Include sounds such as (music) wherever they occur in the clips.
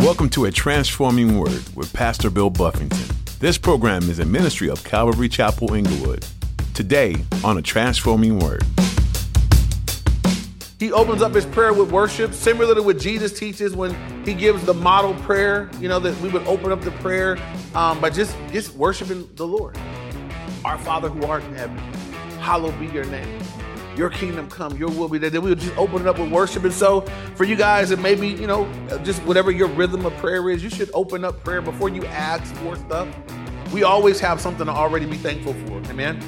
Welcome to A Transforming Word with Pastor Bill Buffington. This program is a ministry of Calvary Chapel Inglewood. Today on A Transforming Word. He opens up his prayer with worship, similar to what Jesus teaches when he gives the model prayer. You know that we would open up the prayer um, by just just worshiping the Lord. Our Father who art in heaven, hallowed be your name. Your kingdom come, your will be there. Then we would just open it up with worship. And so, for you guys, and maybe you know, just whatever your rhythm of prayer is, you should open up prayer before you ask for stuff. We always have something to already be thankful for. Amen.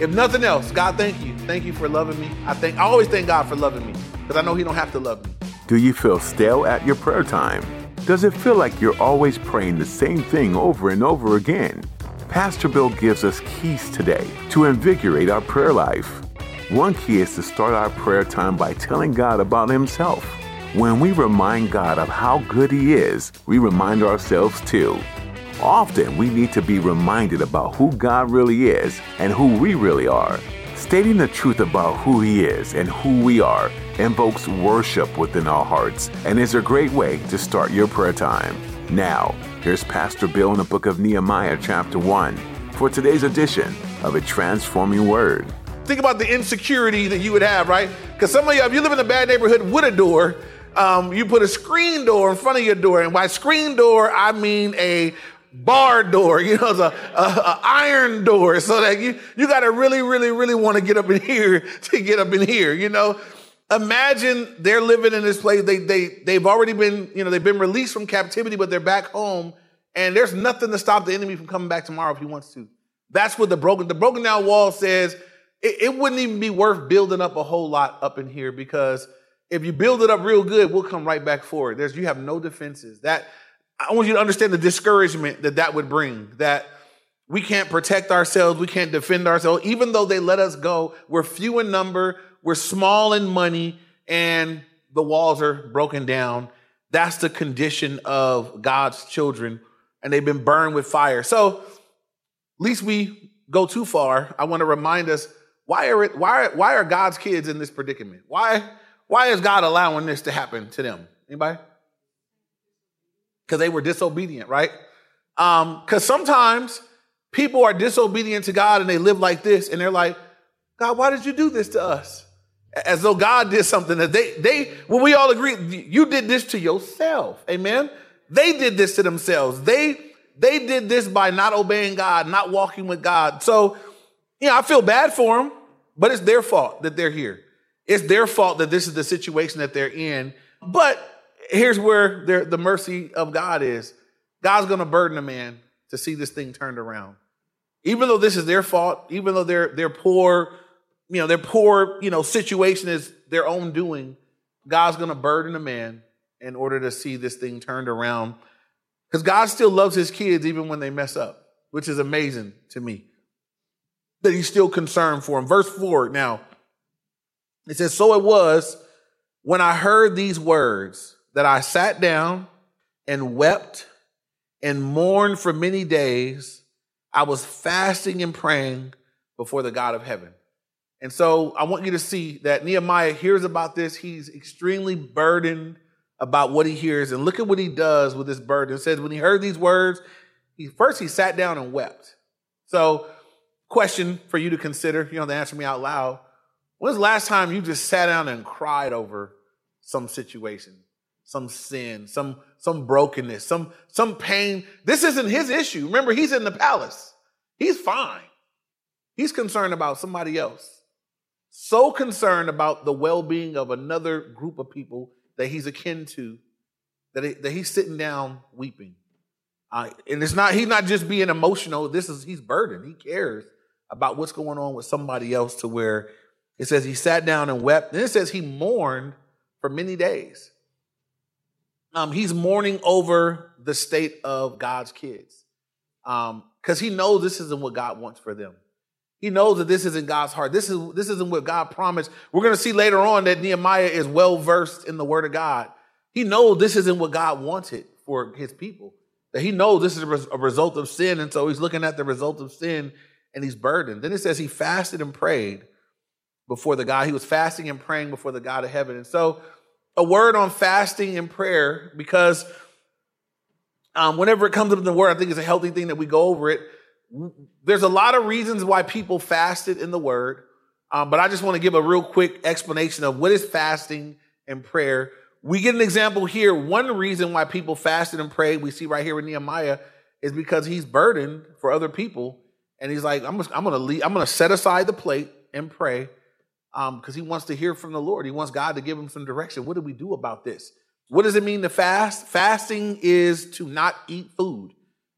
If nothing else, God, thank you. Thank you for loving me. I think I always thank God for loving me because I know He don't have to love me. Do you feel stale at your prayer time? Does it feel like you're always praying the same thing over and over again? Pastor Bill gives us keys today to invigorate our prayer life. One key is to start our prayer time by telling God about Himself. When we remind God of how good He is, we remind ourselves too. Often we need to be reminded about who God really is and who we really are. Stating the truth about who He is and who we are invokes worship within our hearts and is a great way to start your prayer time. Now, here's Pastor Bill in the book of Nehemiah, chapter 1, for today's edition of A Transforming Word. Think about the insecurity that you would have, right? Because some of you, if you live in a bad neighborhood with a door, um, you put a screen door in front of your door. And by screen door, I mean a bar door, (laughs) you know, it's a, a, a, iron door, so that you you got to really, really, really want to get up in (laughs) here to get up in here, you know. Imagine they're living in this place. They they they've already been, you know, they've been released from captivity, but they're back home, and there's nothing to stop the enemy from coming back tomorrow if he wants to. That's what the broken the broken down wall says. It, it wouldn't even be worth building up a whole lot up in here because if you build it up real good, we'll come right back forward. There's you have no defenses. That I want you to understand the discouragement that that would bring, that we can't protect ourselves, we can't defend ourselves. Even though they let us go, we're few in number, we're small in money, and the walls are broken down. That's the condition of God's children, and they've been burned with fire. So, least we go too far, I want to remind us why are it, why why are God's kids in this predicament? Why why is God allowing this to happen to them? Anybody? because they were disobedient, right? Because um, sometimes people are disobedient to God and they live like this, and they're like, God, why did you do this to us? As though God did something that they, they, well, we all agree, you did this to yourself. Amen. They did this to themselves. They, they did this by not obeying God, not walking with God. So, you know, I feel bad for them, but it's their fault that they're here. It's their fault that this is the situation that they're in. But here's where the mercy of God is. God's going to burden a man to see this thing turned around. Even though this is their fault, even though their their poor, you know, their poor, you know, situation is their own doing, God's going to burden a man in order to see this thing turned around. Because God still loves his kids even when they mess up, which is amazing to me. That he's still concerned for him. Verse 4 now, it says, So it was when I heard these words that I sat down and wept and mourned for many days. I was fasting and praying before the God of heaven. And so I want you to see that Nehemiah hears about this. He's extremely burdened about what he hears. And look at what he does with this burden. It says, when he heard these words, he first he sat down and wept. So, question for you to consider, you don't have to answer me out loud. When's the last time you just sat down and cried over some situation? some sin, some some brokenness, some some pain. This isn't his issue. Remember, he's in the palace. He's fine. He's concerned about somebody else. So concerned about the well-being of another group of people that he's akin to, that, that he's sitting down weeping. Uh, and it's not he's not just being emotional. This is he's burdened. He cares about what's going on with somebody else to where it says he sat down and wept. Then it says he mourned for many days um, he's mourning over the state of God's kids because um, he knows this isn't what God wants for them. He knows that this isn't God's heart. This is this isn't what God promised. We're going to see later on that Nehemiah is well versed in the Word of God. He knows this isn't what God wanted for His people. That He knows this is a result of sin, and so He's looking at the result of sin and He's burdened. Then it says He fasted and prayed before the God. He was fasting and praying before the God of heaven, and so a word on fasting and prayer because um, whenever it comes up in the word, I think it's a healthy thing that we go over it. There's a lot of reasons why people fasted in the word, um, but I just want to give a real quick explanation of what is fasting and prayer. We get an example here. One reason why people fasted and prayed, we see right here in Nehemiah, is because he's burdened for other people, and he's like, "I'm, I'm to leave, I'm to set aside the plate and pray." because um, he wants to hear from the Lord. He wants God to give him some direction. What do we do about this? What does it mean to fast? Fasting is to not eat food.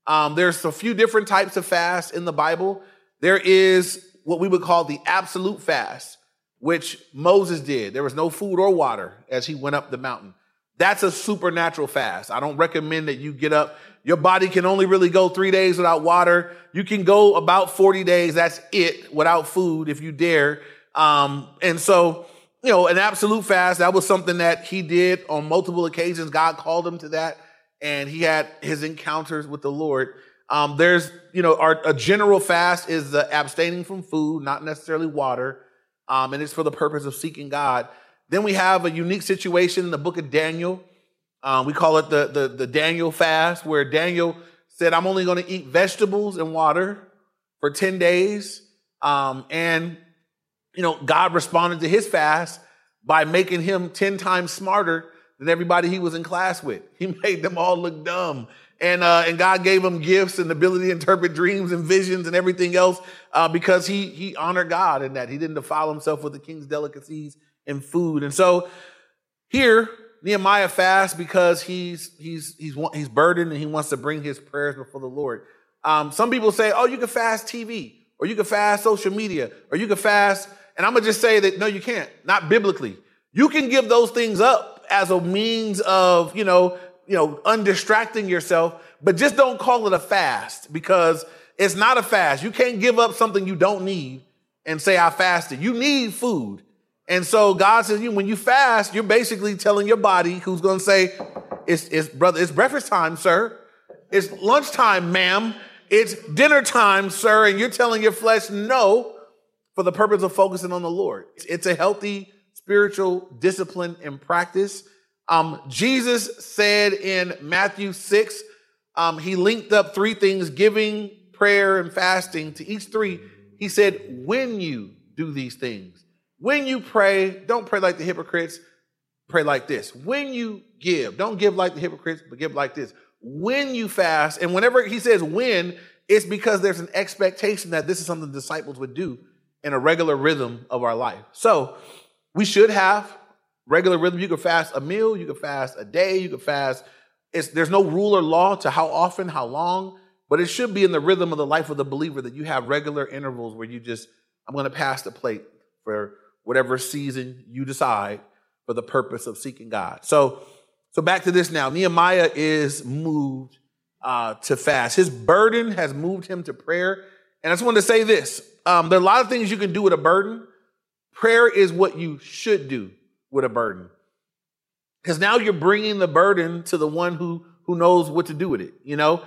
Um, there's a few different types of fast in the Bible. There is what we would call the absolute fast, which Moses did. There was no food or water as he went up the mountain. That's a supernatural fast. I don't recommend that you get up. Your body can only really go three days without water. You can go about 40 days. That's it without food if you dare. Um, and so, you know, an absolute fast, that was something that he did on multiple occasions. God called him to that, and he had his encounters with the Lord. Um, there's, you know, our, a general fast is the abstaining from food, not necessarily water, um, and it's for the purpose of seeking God. Then we have a unique situation in the book of Daniel. Um, we call it the, the, the Daniel fast, where Daniel said, I'm only going to eat vegetables and water for 10 days. Um, and you know, God responded to his fast by making him 10 times smarter than everybody he was in class with. (laughs) He made them all look dumb. And, uh, and God gave him gifts and the ability to interpret dreams and visions and everything else uh, because he, he honored God in that. He didn't defile himself with the king's delicacies and food. And so here, Nehemiah fasts because he's, he's, he's, he's burdened and he wants to bring his prayers before the Lord. Um, some people say, oh, you can fast TV, or you can fast social media, or you can fast and I'm to just say that no, you can't, not biblically. You can give those things up as a means of, you know, you know, undistracting yourself, but just don't call it a fast because it's not a fast. You can't give up something you don't need and say, I fasted. You need food. And so God says, you when you fast, you're basically telling your body who's going to say, it's, it's brother, it's breakfast time, sir. It's lunchtime, ma'am. It's dinner time, sir. And you're telling your flesh, no, for the purpose of focusing on the Lord. It's a healthy spiritual discipline and practice. Um, Jesus said in Matthew 6, um, he linked up three things giving, prayer, and fasting. To each three, he said, when you do these things, when you pray, don't pray like the hypocrites, pray like this. When you give, don't give like the hypocrites, but give like this. When you fast, and whenever he says when, it's because there's an expectation that this is something the disciples would do in a regular rhythm of our life. So we should have regular rhythm. You can fast a meal, you can fast a day, you can fast. It's, there's no rule or law to how often, how long, but it should be in the rhythm of the life of the believer that you have regular intervals where you just, I'm going to pass the plate for whatever season you decide for the purpose of seeking God. So, so back to this now. Nehemiah is moved uh, to fast. His burden has moved him to prayer. And I just wanted to say this um, there are a lot of things you can do with a burden. Prayer is what you should do with a burden. Because now you're bringing the burden to the one who, who knows what to do with it. You know,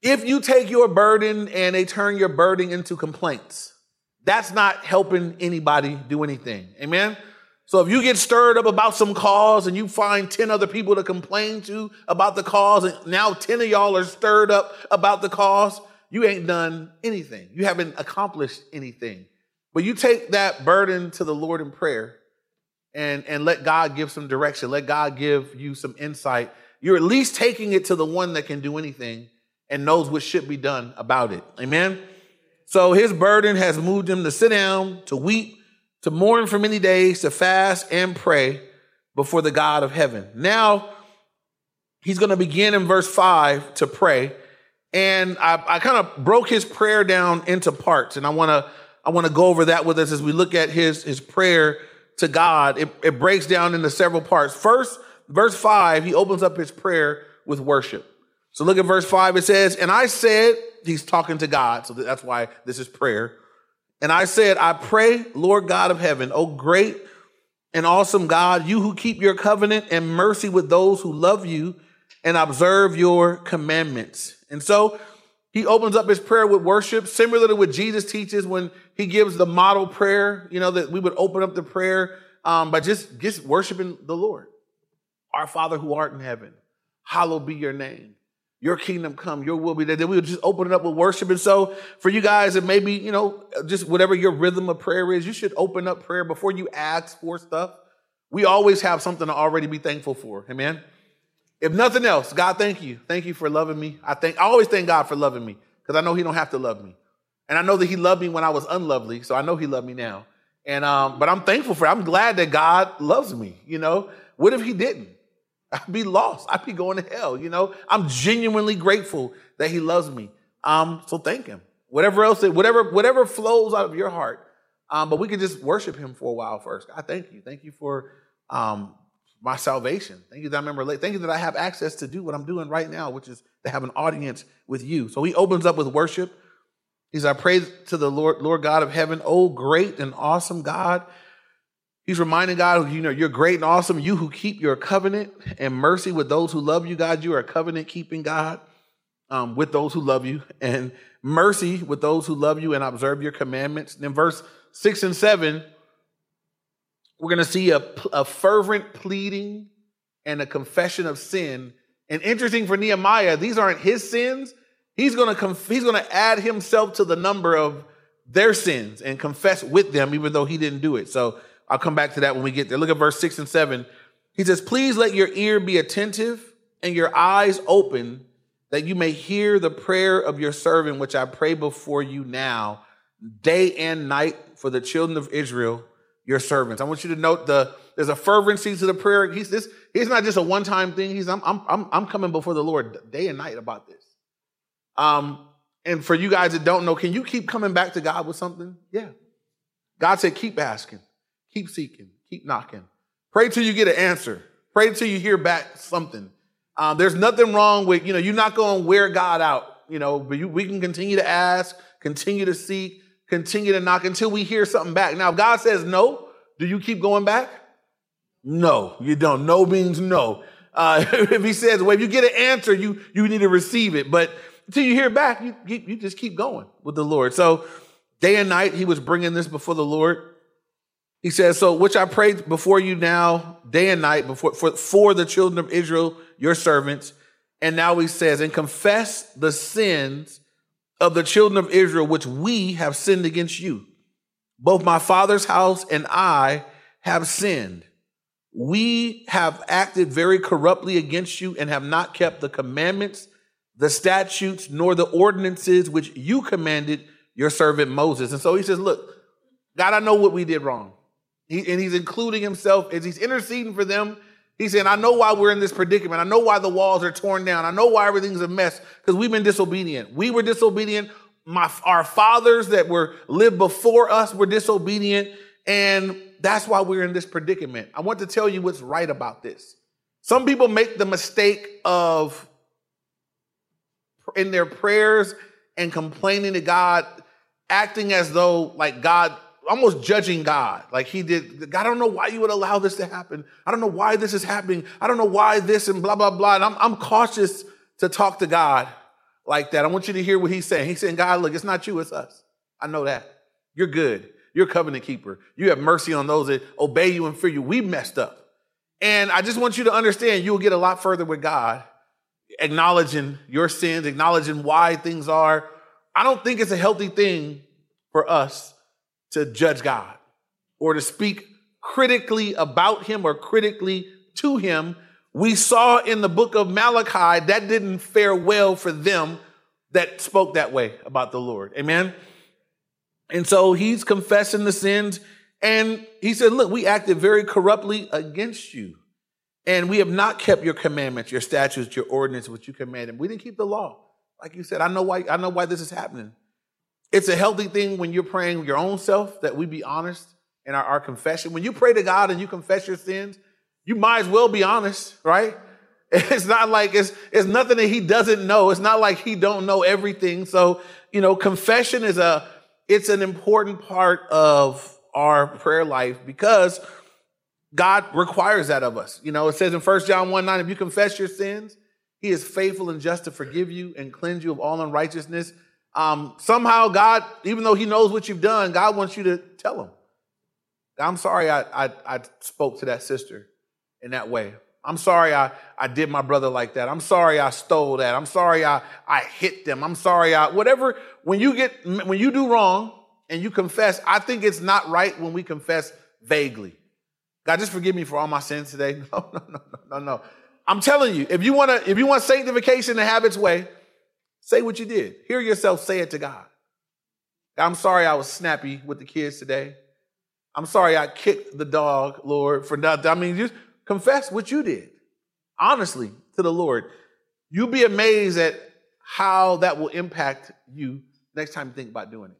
if you take your burden and they turn your burden into complaints, that's not helping anybody do anything. Amen. So if you get stirred up about some cause and you find 10 other people to complain to about the cause, and now 10 of y'all are stirred up about the cause, you ain't done anything. You haven't accomplished anything. But you take that burden to the Lord in prayer and, and let God give some direction. Let God give you some insight. You're at least taking it to the one that can do anything and knows what should be done about it. Amen. So his burden has moved him to sit down, to weep, to mourn for many days, to fast and pray before the God of heaven. Now he's going to begin in verse five to pray. And I, I kind of broke his prayer down into parts, and I want to I want to go over that with us as we look at his his prayer to God. It, it breaks down into several parts. First, verse five, he opens up his prayer with worship. So look at verse five. It says, "And I said, he's talking to God, so that's why this is prayer. And I said, I pray, Lord God of heaven, oh great and awesome God, you who keep your covenant and mercy with those who love you and observe your commandments." And so he opens up his prayer with worship, similar to what Jesus teaches when he gives the model prayer, you know, that we would open up the prayer um, by just, just worshiping the Lord. Our Father who art in heaven, hallowed be your name. Your kingdom come, your will be there. Then we would just open it up with worship. And so for you guys, and maybe, you know, just whatever your rhythm of prayer is, you should open up prayer before you ask for stuff. We always have something to already be thankful for. Amen. If nothing else, God, thank you. Thank you for loving me. I think I always thank God for loving me because I know He don't have to love me. And I know that He loved me when I was unlovely, so I know He loved me now. And um, but I'm thankful for it. I'm glad that God loves me. You know, what if He didn't? I'd be lost. I'd be going to hell. You know, I'm genuinely grateful that He loves me. Um, so thank Him. Whatever else, whatever whatever flows out of your heart. Um, but we can just worship Him for a while first. God, thank you. Thank you for um, my salvation. Thank you that I'm Thank you that I have access to do what I'm doing right now, which is to have an audience with you. So He opens up with worship. He's I pray to the Lord, Lord God of heaven, oh great and awesome God. He's reminding God, you know, you're great and awesome. You who keep your covenant and mercy with those who love you, God. You are a covenant keeping God um, with those who love you, (laughs) and mercy with those who love you and observe your commandments. And in verse six and seven, we're going to see a, a fervent pleading and a confession of sin. And interesting for Nehemiah, these aren't his sins, He's going to conf- he's going to add himself to the number of their sins and confess with them, even though he didn't do it. So I'll come back to that when we get there. Look at verse six and seven. He says, "Please let your ear be attentive and your eyes open, that you may hear the prayer of your servant, which I pray before you now, day and night, for the children of Israel, your servants." I want you to note the there's a fervency to the prayer. He's this. He's not just a one time thing. He's I'm I'm I'm coming before the Lord day and night about this. Um, and for you guys that don't know, can you keep coming back to God with something? Yeah. God said, keep asking, keep seeking, keep knocking. Pray till you get an answer. Pray till you hear back something. Um, there's nothing wrong with, you know, you're not going to wear God out, you know, but you, we can continue to ask, continue to seek, continue to knock until we hear something back. Now, if God says no, do you keep going back? No, you don't. No means no. Uh, (laughs) if he says, well, if you get an answer, you, you need to receive it. But until you hear back, you, you, you just keep going with the Lord. So day and night, he was bringing this before the Lord. He says, so which I pray before you now, day and night, before for, for the children of Israel, your servants. And now he says, and confess the sins of the children of Israel, which we have sinned against you. Both my father's house and I have sinned. We have acted very corruptly against you and have not kept the commandments the statutes nor the ordinances which you commanded your servant Moses. And so he says, Look, God, I know what we did wrong. He, and he's including himself as he's interceding for them. He's saying, I know why we're in this predicament. I know why the walls are torn down. I know why everything's a mess because we've been disobedient. We were disobedient. My, our fathers that were lived before us were disobedient. And that's why we're in this predicament. I want to tell you what's right about this. Some people make the mistake of in their prayers and complaining to God, acting as though like God, almost judging God. Like he did, God, I don't know why you would allow this to happen. I don't know why this is happening. I don't know why this and blah, blah, blah. And I'm, I'm cautious to talk to God like that. I want you to hear what he's saying. He's saying, God, look, it's not you, it's us. I know that. You're good. You're covenant keeper. You have mercy on those that obey you and fear you. We messed up. And I just want you to understand you'll get a lot further with God acknowledging your sins, acknowledging why things are. I don't think it's a healthy thing for us to judge God or to speak critically about him or critically to him. We saw in the book of Malachi that didn't fare well for them that spoke that way about the Lord. Amen. And so he's confessing the sins and he said, Look, we acted very corruptly against you. And we have not kept your commandments, your statutes, your ordinance, which you commanded. We didn't keep the law. Like you said, I know why, I know why this is happening. It's a healthy thing when you're praying your own self that we be honest in our, our confession. When you pray to God and you confess your sins, you might as well be honest, right? (laughs) It's not like it's it's nothing that he doesn't know. It's not like he don't know everything. So, you know, confession is a it's an important part of our prayer life because God requires that of us. You know, it says in 1 John 1 9, if you confess your sins, he is faithful and just to forgive you and cleanse you of all unrighteousness. Um, somehow, God, even though he knows what you've done, God wants you to tell him. I'm sorry I, I, I spoke to that sister in that way. I'm sorry I, I did my brother like that. I'm sorry I stole that. I'm sorry I, I hit them. I'm sorry I, whatever. When you get, when you do wrong and you confess, I think it's not right when we confess vaguely. God, just forgive me for all my sins today. (laughs) No, no, no, no, no, no. I'm telling you, if you want to, if you want sanctification to have its way, say what you did. Hear yourself say it to God. I'm sorry I was snappy with the kids today. I'm sorry I kicked the dog, Lord, for nothing. I mean, just confess what you did, honestly, to the Lord. You'll be amazed at how that will impact you next time you think about doing it.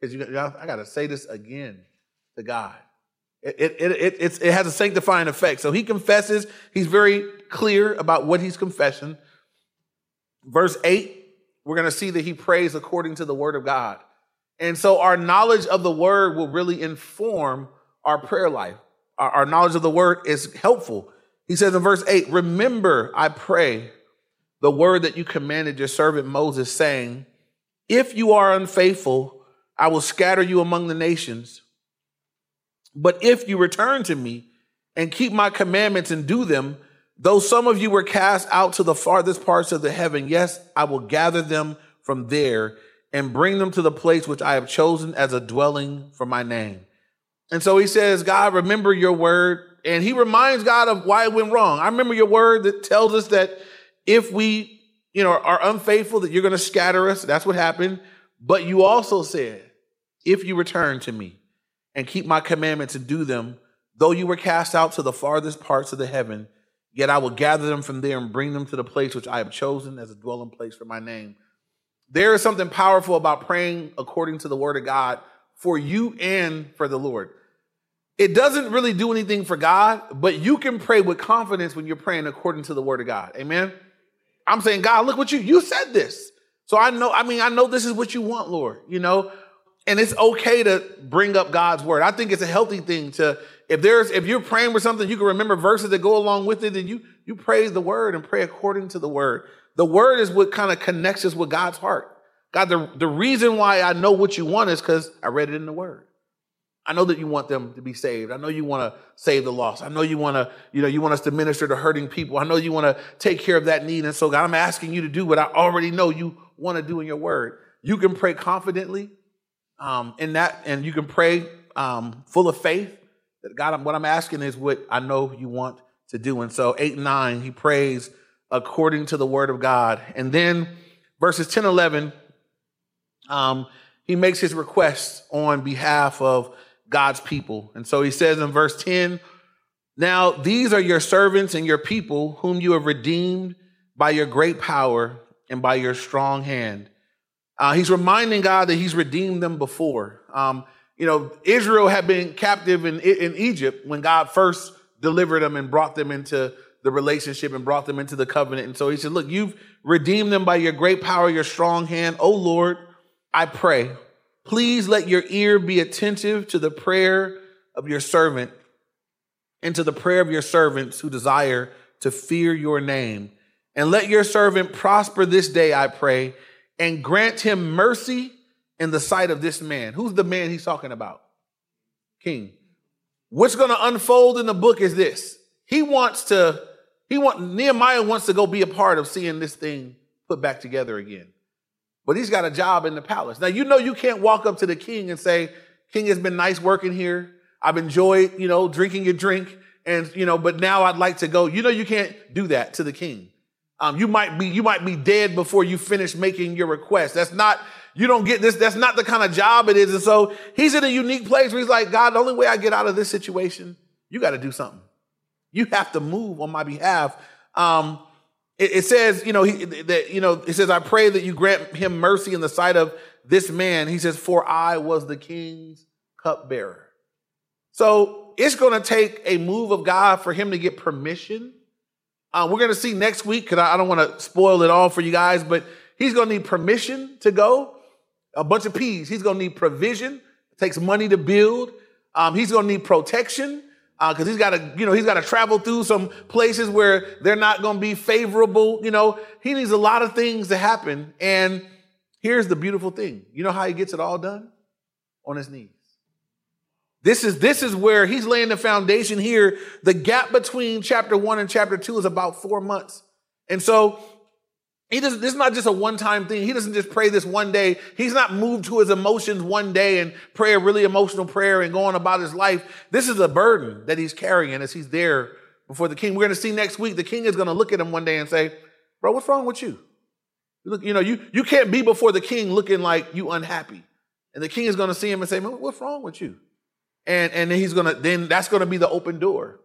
Because you, I got to say this again to God. It, it, it, it, has a sanctifying effect. So he confesses, he's very clear about what he's confessing. Verse 8, we're going to see that he prays according to the word of God. And so our knowledge of the word will really inform our prayer life. Our, our knowledge of the word is helpful. He says in verse 8, Remember, I pray, the word that you commanded your servant Moses, saying, If you are unfaithful, I will scatter you among the nations. But if you return to me and keep my commandments and do them, though some of you were cast out to the farthest parts of the heaven, yes, I will gather them from there and bring them to the place which I have chosen as a dwelling for my name. And so he says, God, remember your word. And he reminds God of why it went wrong. I remember your word that tells us that if we, you know, are unfaithful, that you're going to scatter us. That's what happened. But you also said, if you return to me and keep my commandments and do them, though you were cast out to the farthest parts of the heaven, yet I will gather them from there and bring them to the place which I have chosen as a dwelling place for my name. There is something powerful about praying according to the word of God for you and for the Lord. It doesn't really do anything for God, but you can pray with confidence when you're praying according to the word of God. Amen. I'm saying, God, look what you you said this. So I know, I mean, I know this is what you want, Lord, you know, and it's okay to bring up God's word. I think it's a healthy thing to, if there's, if you're praying for something, you can remember verses that go along with it, and you, you praise the word and pray according to the word. The word is what kind of connects us with God's heart. God, the, the reason why I know what you want is because I read it in the word. I know that you want them to be saved. I know you want to save the lost. I know you want to, you know, you want us to minister to hurting people. I know you want to take care of that need. And so, God, I'm asking you to do what I already know you want to do in your word. You can pray confidently um, in that, and you can pray um, full of faith that God, what I'm asking is what I know you want to do. And so, 8 and 9, he prays according to the word of God. And then verses 10 11, um, he makes his request on behalf of God's people. And so he says in verse 10, Now these are your servants and your people whom you have redeemed by your great power and by your strong hand. Uh, he's reminding God that he's redeemed them before. Um, you know, Israel had been captive in, in Egypt when God first delivered them and brought them into the relationship and brought them into the covenant. And so he said, Look, you've redeemed them by your great power, your strong hand. Oh Lord, I pray Please let your ear be attentive to the prayer of your servant and to the prayer of your servants who desire to fear your name. And let your servant prosper this day, I pray, and grant him mercy in the sight of this man. Who's the man he's talking about? King. What's going to unfold in the book is this. He wants to, he want, Nehemiah wants to go be a part of seeing this thing put back together again but he's got a job in the palace. Now, you know, you can't walk up to the king and say, King, has been nice working here. I've enjoyed, you know, drinking your drink. And, you know, but now I'd like to go. You know, you can't do that to the king. Um, you might be, you might be dead before you finish making your request. That's not, you don't get this. That's not the kind of job it is. And so he's in a unique place where he's like, God, the only way I get out of this situation, you got to do something. You have to move on my behalf. Um, it, it says, you know, he, that, you know, it says, I pray that you grant him mercy in the sight of this man. He says, for I was the king's cupbearer. So it's going to take a move of God for him to get permission. Uh, we're going to see next week, because I, I don't want to spoil it all for you guys, but he's going to need permission to go. A bunch of P's. He's going to need provision. It takes money to build. Um, he's going to need protection because uh, he's got to, you know, he's got to travel through some places where they're not going to be favorable. You know, he needs a lot of things to happen. And here's the beautiful thing: you know how he gets it all done on his knees. This is, this is where he's laying the foundation here. The gap between chapter one and chapter two is about four months. And so he doesn't, this is not just a one time thing. He doesn't just pray this one day. He's not moved to his emotions one day and pray a really emotional prayer and go on about his life. This is a burden that he's carrying as he's there before the king. We're going to see next week. The king is going to look at him one day and say, bro, what's wrong with you? Look, you know, you, you can't be before the king looking like you unhappy. And the king is going to see him and say, what's wrong with you? And, and then he's to, then that's to be the open door.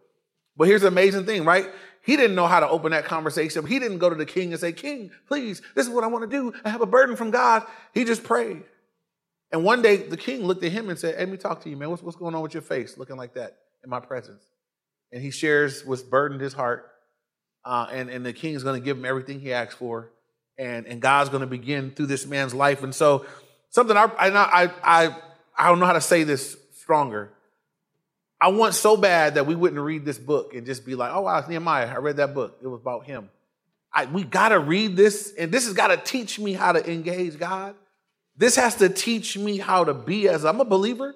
But here's the amazing thing, right? He didn't know how to open that conversation. He didn't go to the king and say, King, please, this is what I want to do. I have a burden from God. He just prayed. And one day the king looked at him and said, Let me talk to you, man. What's, what's going on with your face looking like that in my presence? And he shares what's burdened his heart. Uh, and, and the king is going to give him everything he asks for. And, and God's going to begin through this man's life. And so, something I, I, I, I don't know how to say this stronger. I want so bad that we wouldn't read this book and just be like, oh, wow, it's Nehemiah. I read that book. It was about him. I, we got to read this, and this has got to teach me how to engage God. This has to teach me how to be as I'm a believer.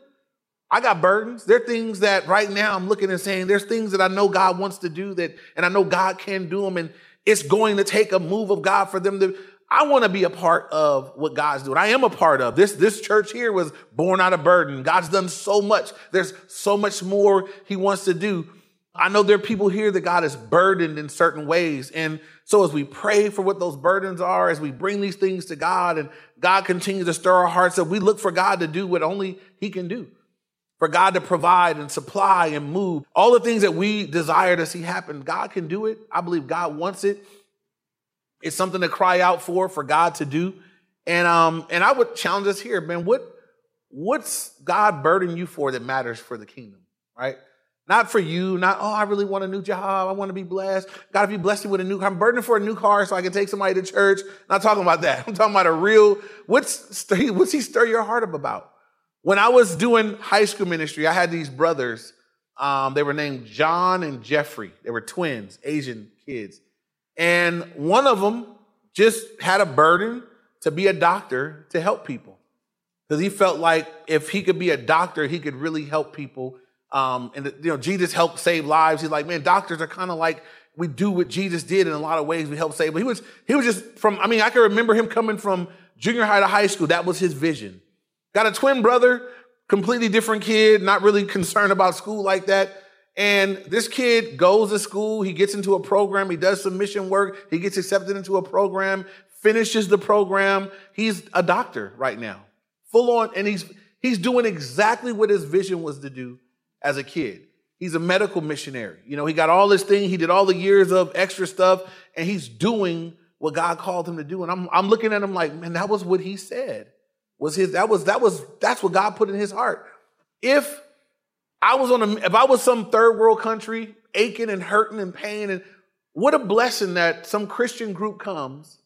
I got burdens. There are things that right now I'm looking and saying, there's things that I know God wants to do that, and I know God can do them, and it's going to take a move of God for them to. I want to be a part of what God's doing. I am a part of this. This church here was born out of burden. God's done so much. There's so much more He wants to do. I know there are people here that God is burdened in certain ways. And so as we pray for what those burdens are, as we bring these things to God and God continues to stir our hearts up, we look for God to do what only He can do. For God to provide and supply and move. All the things that we desire to see happen, God can do it. I believe God wants it. It's something to cry out for, for God to do. And um, and I would challenge us here, man. What what's God burden you for that matters for the kingdom, right? Not for you, not, oh, I really want a new job. I want to be blessed. God, if you blessed with a new car, I'm burdened for a new car so I can take somebody to church. not talking about that. (laughs) I'm talking about a real, what's, what's he stir your heart up about? When I was doing high school ministry, I had these brothers. Um, they were named John and Jeffrey. They were twins, Asian kids. And one of them just had a burden to be a doctor to help people. Because he felt like if he could be a doctor, he could really help people. Um, and you know, Jesus helped save lives. He's like, man, doctors are kind of like we do what Jesus did in a lot of ways. We help save. But he was he was just from. I mean, I can remember him coming from junior high to high school. That was his vision. Got a twin brother, completely different kid, not really concerned about school like that. And this kid goes to school, he gets into a program, he does some mission work, he gets accepted into a program, finishes the program. He's a doctor right now, full on, and he's he's doing exactly what his vision was to do as a kid. He's a medical missionary. You know, he got all this thing, he did all the years of extra stuff, and he's doing what God called him to do. And I'm I'm looking at him like, man, that was what he said. Was his that was that was that's what God put in his heart. If I was on a, if I was some third world country, aching and hurting and pain, and what a blessing that some Christian group comes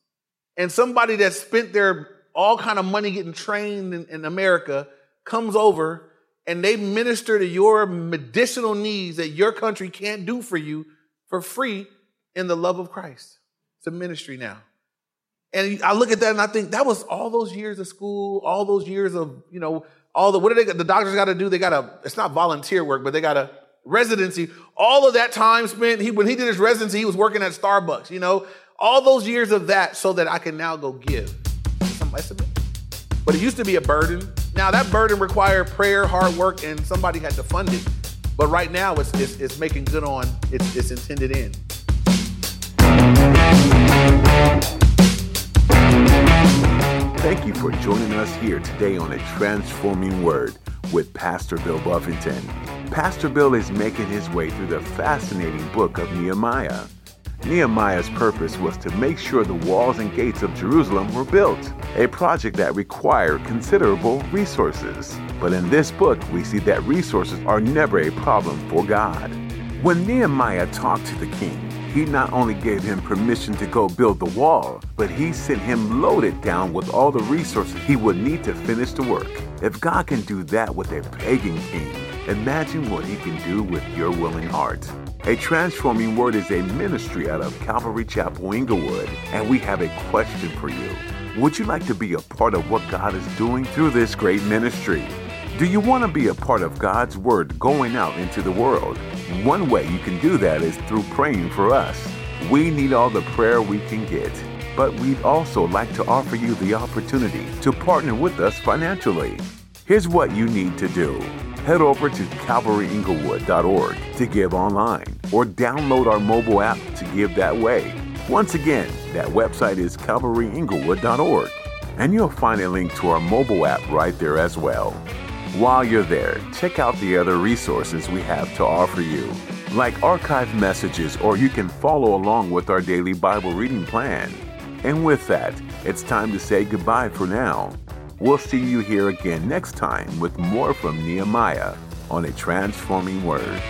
and somebody that spent their all kind of money getting trained in, in America comes over and they minister to your medicinal needs that your country can't do for you for free in the love of Christ. It's a ministry now. And I look at that and I think that was all those years of school, all those years of, you know, all the what do they the doctors got to do? They got to it's not volunteer work, but they got to residency. All of that time spent he when he did his residency, he was working at Starbucks. You know, all those years of that, so that I can now go give. But it used to be a burden. Now that burden required prayer, hard work, and somebody had to fund it. But right now, it's it's, it's making good on its, its intended end. Thank you for joining us here today on A Transforming Word with Pastor Bill Buffington. Pastor Bill is making his way through the fascinating book of Nehemiah. Nehemiah's purpose was to make sure the walls and gates of Jerusalem were built, a project that required considerable resources. But in this book, we see that resources are never a problem for God. When Nehemiah talked to the king, he not only gave him permission to go build the wall, but he sent him loaded down with all the resources he would need to finish the work. If God can do that with a pagan king, imagine what he can do with your willing heart. A Transforming Word is a ministry out of Calvary Chapel Inglewood, and we have a question for you. Would you like to be a part of what God is doing through this great ministry? Do you want to be a part of God's Word going out into the world? One way you can do that is through praying for us. We need all the prayer we can get, but we'd also like to offer you the opportunity to partner with us financially. Here's what you need to do. Head over to calvaryinglewood.org to give online or download our mobile app to give that way. Once again, that website is calvaryinglewood.org and you'll find a link to our mobile app right there as well. While you're there, check out the other resources we have to offer you, like archived messages, or you can follow along with our daily Bible reading plan. And with that, it's time to say goodbye for now. We'll see you here again next time with more from Nehemiah on a transforming word.